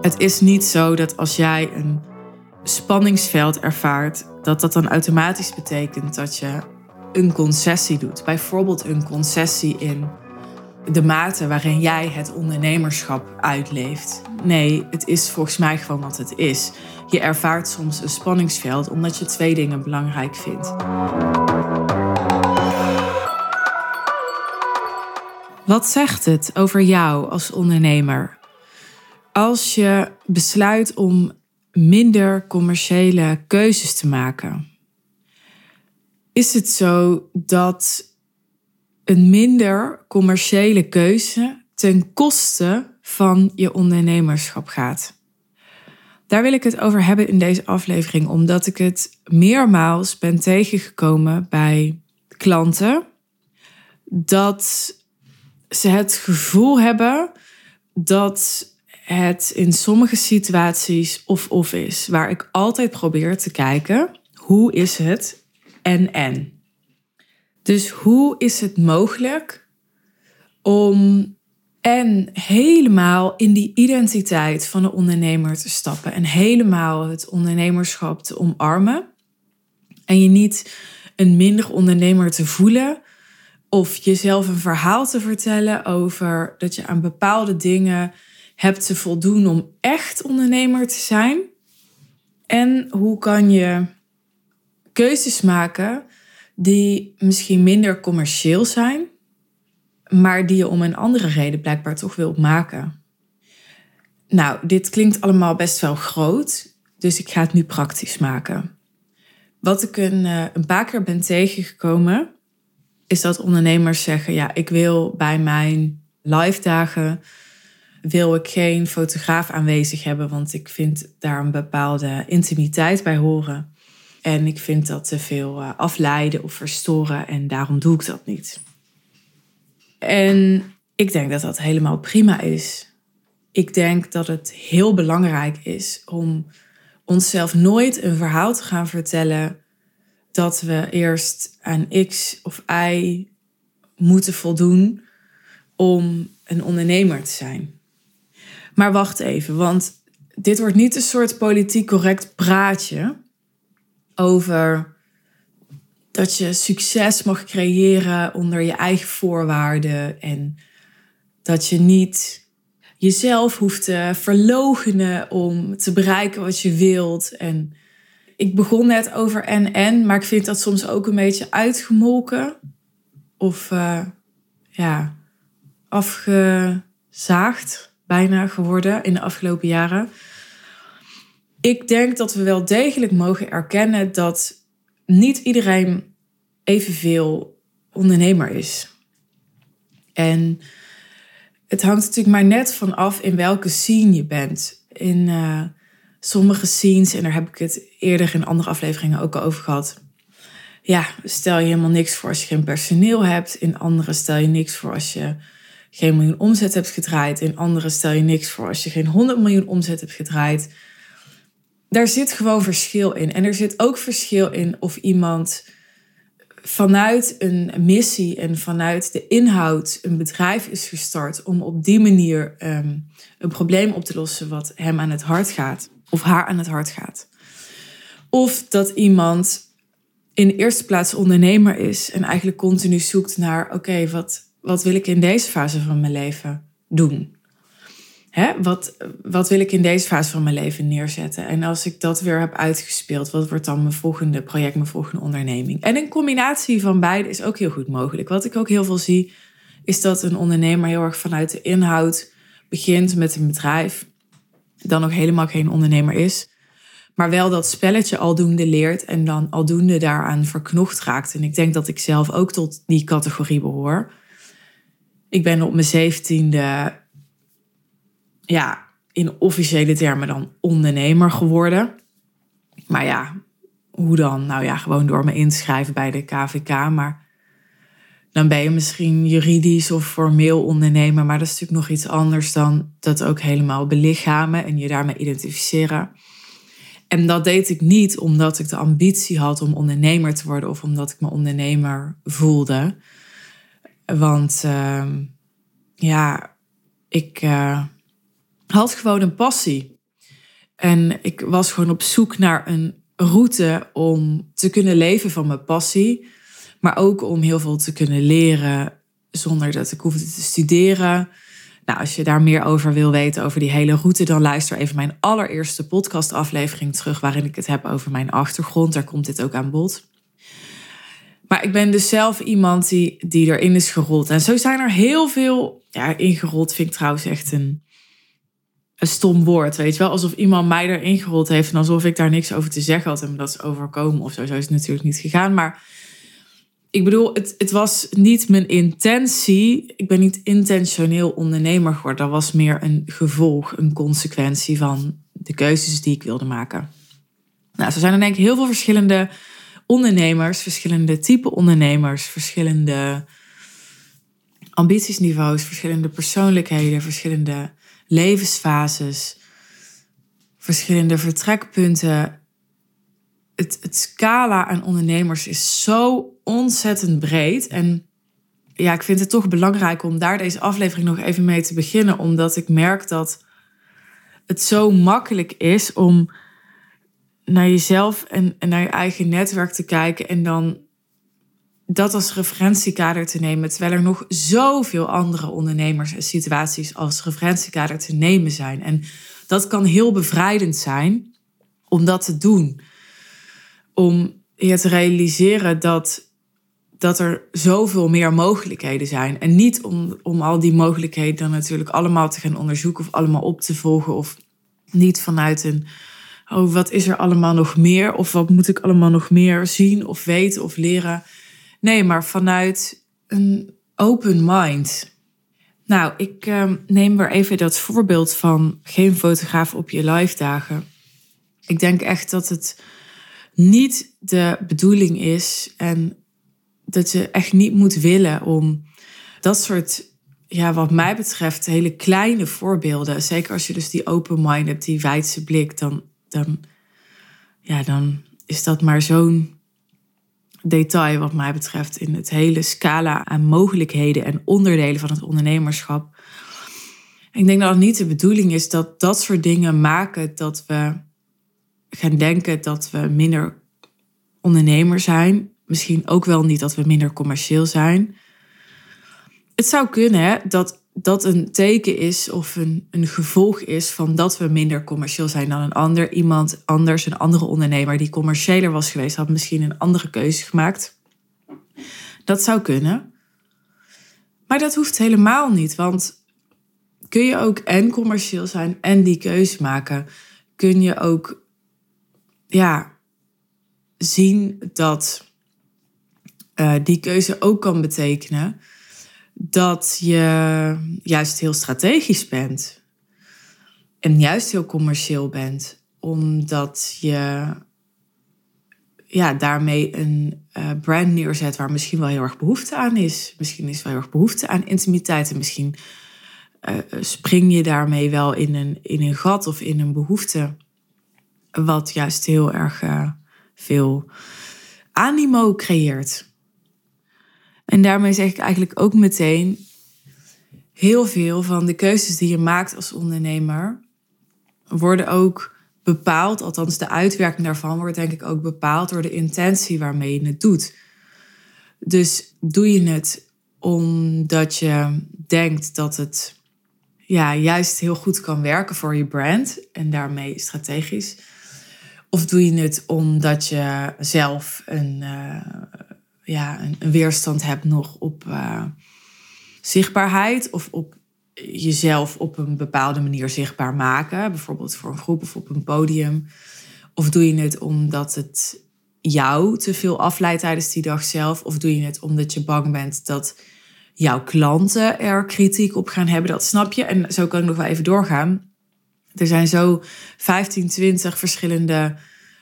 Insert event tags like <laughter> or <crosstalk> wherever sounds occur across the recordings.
Het is niet zo dat als jij een spanningsveld ervaart, dat dat dan automatisch betekent dat je een concessie doet. Bijvoorbeeld een concessie in de mate waarin jij het ondernemerschap uitleeft. Nee, het is volgens mij gewoon wat het is. Je ervaart soms een spanningsveld omdat je twee dingen belangrijk vindt. Wat zegt het over jou als ondernemer? Als je besluit om minder commerciële keuzes te maken, is het zo dat een minder commerciële keuze ten koste van je ondernemerschap gaat. Daar wil ik het over hebben in deze aflevering, omdat ik het meermaals ben tegengekomen bij klanten dat ze het gevoel hebben dat het in sommige situaties of-of is, waar ik altijd probeer te kijken hoe is het en en. Dus hoe is het mogelijk om en helemaal in die identiteit van de ondernemer te stappen en helemaal het ondernemerschap te omarmen en je niet een minder ondernemer te voelen of jezelf een verhaal te vertellen over dat je aan bepaalde dingen hebt te voldoen om echt ondernemer te zijn? En hoe kan je keuzes maken die misschien minder commercieel zijn, maar die je om een andere reden blijkbaar toch wilt maken. Nou, dit klinkt allemaal best wel groot, dus ik ga het nu praktisch maken. Wat ik een, eh, een paar keer ben tegengekomen, is dat ondernemers zeggen: ja, ik wil bij mijn live dagen wil ik geen fotograaf aanwezig hebben, want ik vind daar een bepaalde intimiteit bij horen. En ik vind dat te veel uh, afleiden of verstoren en daarom doe ik dat niet. En ik denk dat dat helemaal prima is. Ik denk dat het heel belangrijk is om onszelf nooit een verhaal te gaan vertellen dat we eerst aan X of Y moeten voldoen om een ondernemer te zijn. Maar wacht even, want dit wordt niet een soort politiek correct praatje over dat je succes mag creëren onder je eigen voorwaarden en dat je niet jezelf hoeft te verlogenen om te bereiken wat je wilt. En ik begon net over en en, maar ik vind dat soms ook een beetje uitgemolken of uh, ja, afgezaagd bijna geworden in de afgelopen jaren ik denk dat we wel degelijk mogen erkennen dat niet iedereen evenveel ondernemer is. En het hangt natuurlijk maar net van af in welke scene je bent. In uh, sommige scenes, en daar heb ik het eerder in andere afleveringen ook al over gehad. Ja, stel je helemaal niks voor als je geen personeel hebt. In andere stel je niks voor als je geen miljoen omzet hebt gedraaid. In andere stel je niks voor als je geen 100 miljoen omzet hebt gedraaid daar zit gewoon verschil in. En er zit ook verschil in of iemand vanuit een missie en vanuit de inhoud een bedrijf is gestart om op die manier um, een probleem op te lossen wat hem aan het hart gaat of haar aan het hart gaat. Of dat iemand in de eerste plaats ondernemer is en eigenlijk continu zoekt naar: oké, wat, wat wil ik in deze fase van mijn leven doen? hè, wat, wat wil ik in deze fase van mijn leven neerzetten? En als ik dat weer heb uitgespeeld, wat wordt dan mijn volgende project, mijn volgende onderneming? En een combinatie van beide is ook heel goed mogelijk. Wat ik ook heel veel zie, is dat een ondernemer heel erg vanuit de inhoud begint met een bedrijf, dan nog helemaal geen ondernemer is. Maar wel dat spelletje aldoende leert en dan aldoende daaraan verknocht raakt. En ik denk dat ik zelf ook tot die categorie behoor. Ik ben op mijn zeventiende ja, in officiële termen dan ondernemer geworden. Maar ja, hoe dan? Nou ja, gewoon door me in te schrijven bij de KVK. Maar dan ben je misschien juridisch of formeel ondernemer. Maar dat is natuurlijk nog iets anders dan dat ook helemaal belichamen en je daarmee identificeren. En dat deed ik niet omdat ik de ambitie had om ondernemer te worden of omdat ik me ondernemer voelde. Want uh, ja, ik. Uh, had gewoon een passie. En ik was gewoon op zoek naar een route om te kunnen leven van mijn passie. Maar ook om heel veel te kunnen leren zonder dat ik hoefde te studeren. Nou, als je daar meer over wil weten, over die hele route, dan luister even mijn allereerste podcastaflevering terug, waarin ik het heb over mijn achtergrond. Daar komt dit ook aan bod. Maar ik ben dus zelf iemand die, die erin is gerold. En zo zijn er heel veel. Ja, ingerold vind ik trouwens echt een, een stom woord. Weet je wel, alsof iemand mij erin gerold heeft en alsof ik daar niks over te zeggen had en dat is overkomen of zo. Zo is het natuurlijk niet gegaan. Maar ik bedoel, het, het was niet mijn intentie. Ik ben niet intentioneel ondernemer geworden. Dat was meer een gevolg, een consequentie van de keuzes die ik wilde maken. Nou, zo zijn er denk ik heel veel verschillende ondernemers, verschillende type ondernemers, verschillende ambitiesniveaus, verschillende persoonlijkheden, verschillende levensfases, verschillende vertrekpunten. Het, het scala aan ondernemers is zo ontzettend breed. En ja, ik vind het toch belangrijk om daar deze aflevering nog even mee te beginnen, omdat ik merk dat het zo makkelijk is om naar jezelf en, naar je eigen netwerk te kijken en dan dat als referentiekader te nemen, terwijl er nog zoveel andere ondernemers en situaties als referentiekader te nemen zijn. En dat kan heel bevrijdend zijn om dat te doen. Om je te realiseren dat, dat er zoveel meer mogelijkheden zijn. En niet om, om al die mogelijkheden dan natuurlijk allemaal te gaan onderzoeken of allemaal op te volgen. Of niet vanuit een oh, wat is er allemaal nog meer? Of wat moet ik allemaal nog meer zien of weten of leren? Nee, maar vanuit een open mind. Nou, ik uh, neem weer even dat voorbeeld van geen fotograaf op je live dagen. Ik denk echt dat het niet de bedoeling is en dat je echt niet moet willen om dat soort, ja, wat mij betreft, hele kleine voorbeelden. Zeker als je dus die open mind hebt, die wijdse blik, dan dan, ja, dan is dat maar zo'n detail wat mij betreft in het hele scala aan mogelijkheden en onderdelen van het ondernemerschap. Ik denk dat het niet de bedoeling is dat dat soort dingen maken dat we gaan denken dat we minder ondernemer zijn. Misschien ook wel niet dat we minder commercieel zijn. Het zou kunnen hè, dat dat een teken is of een, een gevolg is van dat we minder commercieel zijn dan een ander. Iemand anders, een andere ondernemer die commerciëler was geweest, had misschien een andere keuze gemaakt. Dat zou kunnen. Maar dat hoeft helemaal niet, want kun je ook en commercieel zijn en die keuze maken. Kun je ook ja, zien dat uh, die keuze ook kan betekenen dat je juist heel strategisch bent. En juist heel commercieel bent. Omdat je ja, daarmee een uh, brand neerzet waar misschien wel heel erg behoefte aan is. Misschien is wel heel erg behoefte aan intimiteit. En misschien uh, spring je daarmee wel in een, in een gat of in een behoefte. Wat juist heel erg veel animo creëert. En daarmee zeg ik eigenlijk ook meteen heel veel van de keuzes die je maakt als ondernemer worden ook bepaald, althans de uitwerking daarvan wordt denk ik ook bepaald door de intentie waarmee je het doet. Dus doe je het omdat je denkt dat het ja, juist heel goed kan werken voor je brand en daarmee strategisch. Of doe je het omdat je zelf een, uh, ja, een, weerstand hebt nog op uh, zichtbaarheid of op jezelf op een bepaalde manier zichtbaar maken, bijvoorbeeld voor een groep of op een podium. Of doe je het omdat het jou te veel afleidt tijdens die dag zelf? Of doe je het omdat je bang bent dat jouw klanten er kritiek op gaan hebben? Dat snap je. En zo kan ik nog wel even doorgaan. Er zijn zo 15, 20 verschillende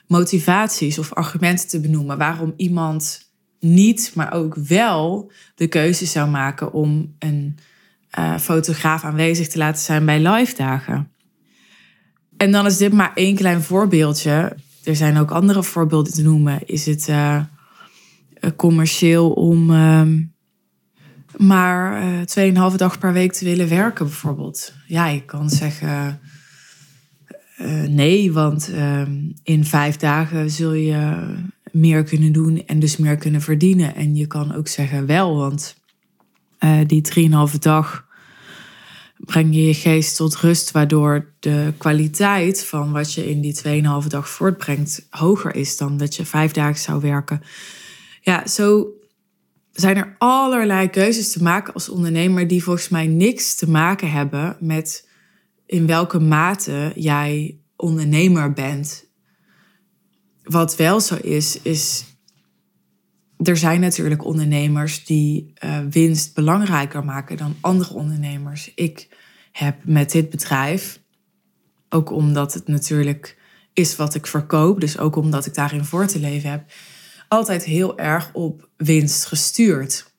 motivaties of argumenten te benoemen waarom iemand niet, maar ook wel de keuze zou maken om een uh, fotograaf aanwezig te laten zijn bij live dagen. En dan is dit maar één klein voorbeeldje. Er zijn ook andere voorbeelden te noemen. Is het uh, commercieel om uh, maar uh, tweeënhalve dag per week te willen werken bijvoorbeeld. Ja, ik kan zeggen nee, want uh, in vijf dagen zul je meer kunnen doen en dus meer kunnen verdienen. En je kan ook zeggen wel, want uh, die drieënhalve dag breng je je geest tot rust, waardoor de kwaliteit van wat je in die 2,5 dag voortbrengt hoger is dan dat je vijf dagen zou werken. Ja, zo zijn er allerlei keuzes te maken als ondernemer die volgens mij niks te maken hebben met in welke mate jij ondernemer bent. Wat wel zo is, is er zijn natuurlijk ondernemers die uh, winst belangrijker maken dan andere ondernemers. Ik heb met dit bedrijf, ook omdat het natuurlijk is wat ik verkoop, dus ook omdat ik daarin voor te leven heb, altijd heel erg op winst gestuurd.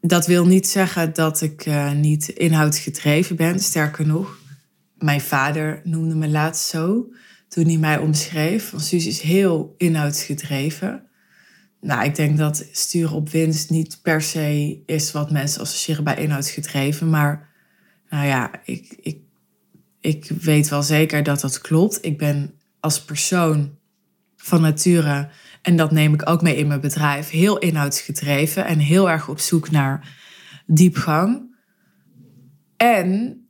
Dat wil niet zeggen dat ik uh, niet inhoudsgedreven ben. Sterker nog, mijn vader noemde me laatst zo toen hij mij omschreef. Van Suus is heel inhoudsgedreven. Nou, ik denk dat sturen op winst niet per se is wat mensen associëren bij inhoudsgedreven. Maar nou ja, ik, ik, ik weet wel zeker dat dat klopt. Ik ben als persoon van nature, en dat neem ik ook mee in mijn bedrijf, heel inhoudsgedreven en heel erg op zoek naar diepgang. En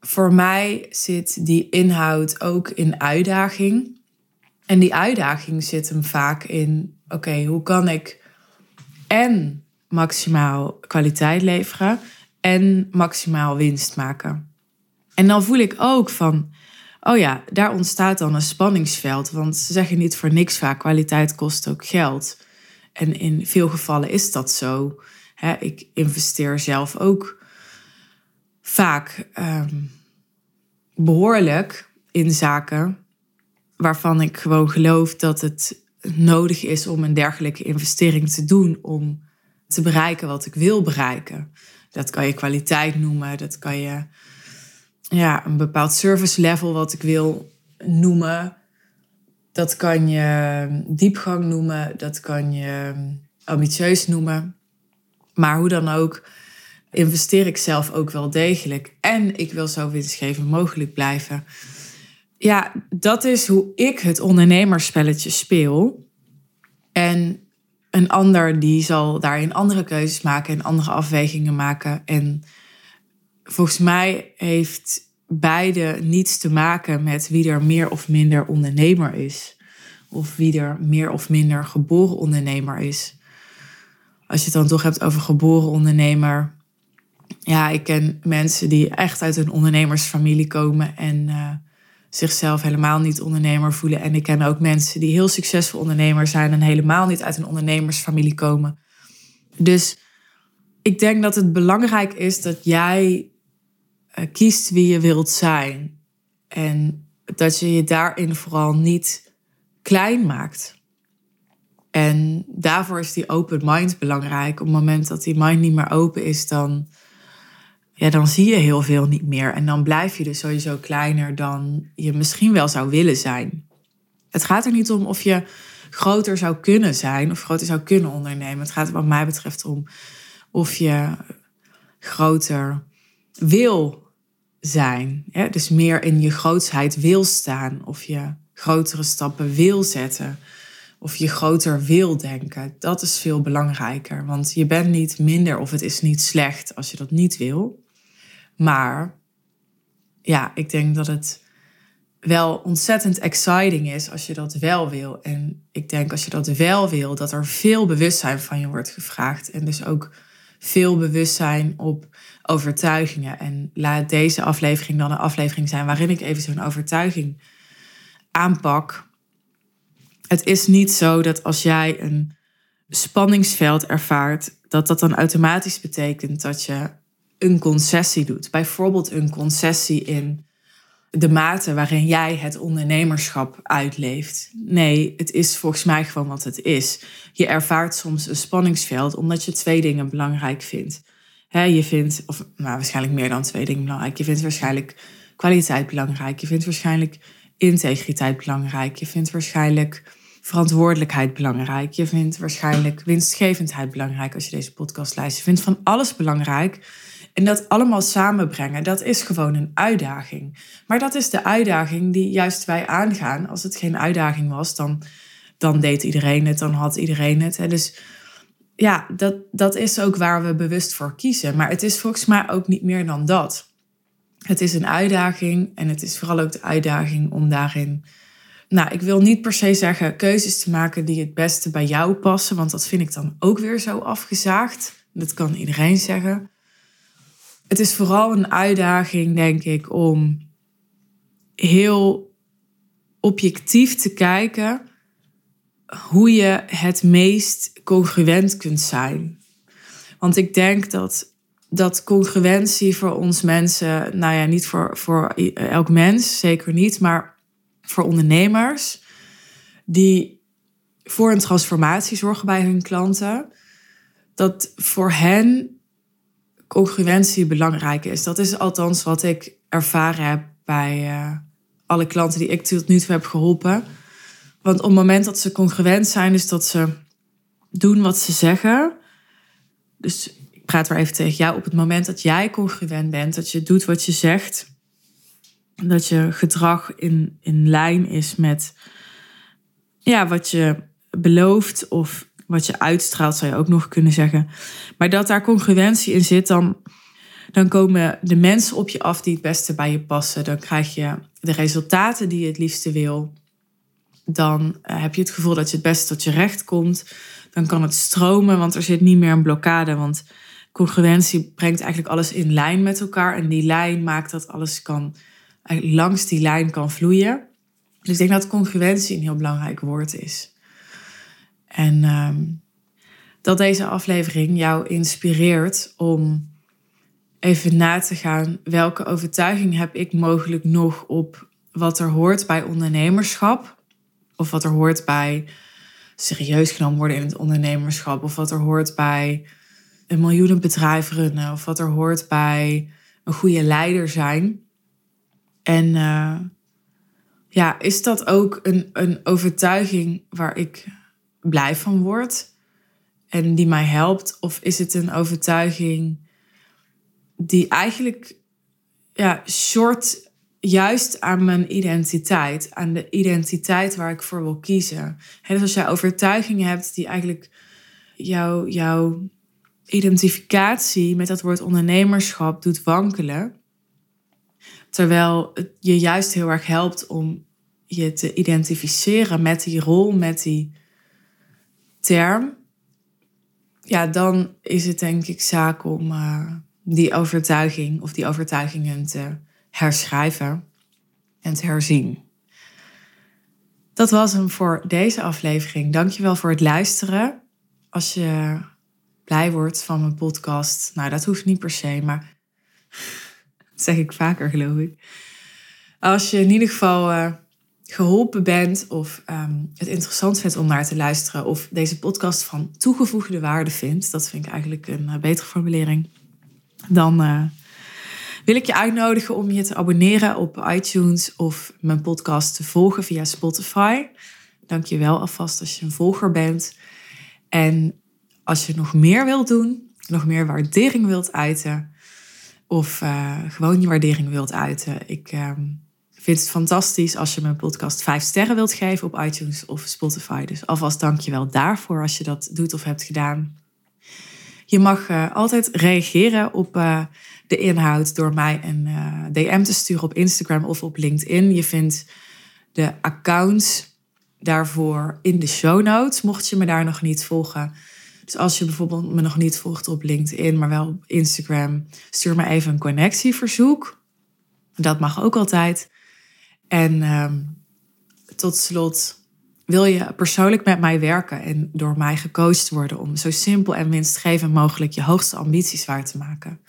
voor mij zit die inhoud ook in uitdaging. En die uitdaging zit hem vaak in oké, hoe kan ik en maximaal kwaliteit leveren en maximaal winst maken? En dan voel ik ook van, oh ja, daar ontstaat dan een spanningsveld. Want ze zeggen niet voor niks vaak, kwaliteit kost ook geld. En in veel gevallen is dat zo. ik investeer zelf ook vaak ehm, behoorlijk in zaken waarvan ik gewoon geloof dat het nodig is om een dergelijke investering te doen om te bereiken wat ik wil bereiken. Dat kan je kwaliteit noemen, dat kan je ja, een bepaald service level wat ik wil noemen. Dat kan je diepgang noemen, dat kan je ambitieus noemen. Maar hoe dan ook, investeer ik zelf ook wel degelijk. En ik wil zo winstgevend mogelijk blijven ja, dat is hoe ik het ondernemerspelletje speel. En een ander die zal daarin andere keuzes maken en andere afwegingen maken. En volgens mij heeft beide niets te maken met wie er meer of minder ondernemer is. Of wie er meer of minder geboren ondernemer is. Als je het dan toch hebt over geboren ondernemer. Ja, ik ken mensen die echt uit een ondernemersfamilie komen en uh, zichzelf helemaal niet ondernemer voelen. En ik ken ook mensen die heel succesvol ondernemer zijn en helemaal niet uit een ondernemersfamilie komen. Dus ik denk dat het belangrijk is dat jij uh, kiest wie je wilt zijn. En dat je je daarin vooral niet klein maakt. En daarvoor is die open mind belangrijk. Op het moment dat die mind niet meer open is, dan ja, dan zie je heel veel niet meer. En dan blijf je dus sowieso kleiner dan je misschien wel zou willen zijn. Het gaat er niet om of je groter zou kunnen zijn of groter zou kunnen ondernemen. Het gaat wat mij betreft om of je groter wil zijn. Dus meer in je grootsheid wil staan. Of je grotere stappen wil zetten. Of je groter wil denken. Dat is veel belangrijker. Want je bent niet minder of het is niet slecht als je dat niet wil. Maar ja, ik denk dat het wel ontzettend exciting is als je dat wel wil. En ik denk als je dat wel wil, dat er veel bewustzijn van je wordt gevraagd. En dus ook veel bewustzijn op overtuigingen. En laat deze aflevering dan een aflevering zijn waarin ik even zo'n overtuiging aanpak. Het is niet zo dat als jij een spanningsveld ervaart, dat dat dan automatisch betekent dat je een concessie doet. Bijvoorbeeld een concessie in de mate waarin jij het ondernemerschap uitleeft. Nee, het is volgens mij gewoon wat het is. Je ervaart soms een spanningsveld omdat je twee dingen belangrijk vindt. je vindt, of nou, waarschijnlijk meer dan twee dingen belangrijk. Je vindt waarschijnlijk kwaliteit belangrijk. Je vindt waarschijnlijk integriteit belangrijk. Je vindt waarschijnlijk verantwoordelijkheid belangrijk. Je vindt waarschijnlijk winstgevendheid belangrijk als je deze podcast luistert. Je vindt van alles belangrijk. En dat allemaal samenbrengen, dat is gewoon een uitdaging. Maar dat is de uitdaging die juist wij aangaan. Als het geen uitdaging was, dan, dan deed iedereen het, dan had iedereen het. Dus ja, dat, dat is ook waar we bewust voor kiezen. Maar het is volgens mij ook niet meer dan dat. Het is een uitdaging en het is vooral ook de uitdaging om daarin nou, ik wil niet per se zeggen keuzes te maken die het beste bij jou passen, want dat vind ik dan ook weer zo afgezaagd. Dat kan iedereen zeggen. Het is vooral een uitdaging, denk ik, om heel objectief te kijken hoe je het meest congruent kunt zijn. Want ik denk dat, dat congruentie voor ons mensen, nou ja, niet voor, voor elk mens, zeker niet, maar voor ondernemers die voor een transformatie zorgen bij hun klanten, dat voor hen congruentie belangrijk is. Dat is althans wat ik ervaren heb bij uh, alle klanten die ik tot nu toe heb geholpen. Want op het moment dat ze congruent zijn, dus dat ze doen wat ze zeggen. Dus ik praat weer even tegen jou. Op het moment dat jij congruent bent, dat je doet wat je zegt, dat je gedrag in, in lijn is met ja, wat je belooft of wat je uitstraalt, zou je ook nog kunnen zeggen. Maar dat daar congruentie in zit, dan, dan komen de mensen op je af die het beste bij je passen. Dan krijg je de resultaten die je het liefste wil. Dan eh, heb je het gevoel dat je het beste tot je recht komt. Dan kan het stromen, want er zit niet meer een blokkade. Want congruentie brengt eigenlijk alles in lijn met elkaar. En die lijn maakt dat alles kan langs die lijn kan vloeien. Dus ik denk dat congruentie een heel belangrijk woord is. En ehm, dat deze aflevering jou inspireert om even na te gaan welke overtuiging heb ik mogelijk nog op wat er hoort bij ondernemerschap. Of wat er hoort bij serieus genomen worden in het ondernemerschap. Of wat er hoort bij een miljoenenbedrijf runnen. Of wat er hoort bij een goede leider zijn. En uh, ja, is dat ook een, een overtuiging waar ik blij van word en die mij helpt? Of is het een overtuiging die eigenlijk ja, short juist aan mijn identiteit, aan de identiteit waar ik voor wil kiezen? He, dus als jij overtuigingen hebt die eigenlijk jouw jouw identificatie met dat woord ondernemerschap doet wankelen Terwijl het je juist heel erg helpt om je te identificeren met die rol, met die term. Ja, dan is het denk ik zaak om uh, die overtuiging of die overtuigingen te herschrijven en te herzien. Dat was hem voor deze aflevering. Dankjewel voor het luisteren. Als je blij wordt van mijn podcast, nou dat hoeft niet per se, maar <laughs> zeg ik vaker, geloof ik. Als je in ieder geval uh, geholpen bent of um, het interessant vindt om naar te luisteren of deze podcast van toegevoegde waarde vindt, dat vind ik eigenlijk een uh, betere formulering, dan uh, wil ik je uitnodigen om je te abonneren op iTunes of mijn podcast te volgen via Spotify. Dank je wel alvast als je een volger bent. En als je nog meer wilt doen, nog meer waardering wilt uiten, of uh, gewoon je waardering wilt uiten. Ik ehm, vind het fantastisch als je mijn podcast vijf sterren wilt geven op iTunes of Spotify. Dus alvast dank je wel daarvoor als je dat doet of hebt gedaan. Je mag uh, altijd reageren op uh, de inhoud door mij een DM te sturen op Instagram of op LinkedIn. Je vindt de accounts daarvoor in de show notes, mocht je me daar nog niet volgen. Dus als je bijvoorbeeld me nog niet volgt op LinkedIn, maar wel op Instagram, stuur me even een connectieverzoek. Dat mag ook altijd. En ehm, tot slot, wil je persoonlijk met mij werken en door mij gecoacht worden om zo simpel en winstgevend mogelijk je hoogste ambities waar te maken?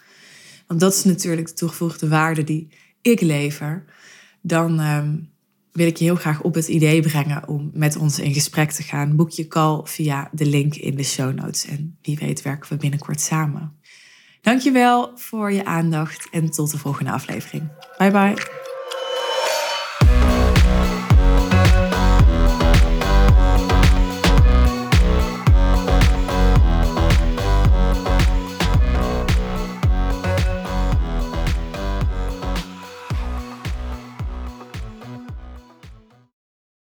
Want dat is natuurlijk de toegevoegde waarde die ik lever. Dan ehm, wil ik je heel graag op het idee brengen om met ons in gesprek te gaan. Boek je call via de link in de show notes. En wie weet werken we binnenkort samen. Dankjewel voor je aandacht en tot de volgende aflevering. Bye bye.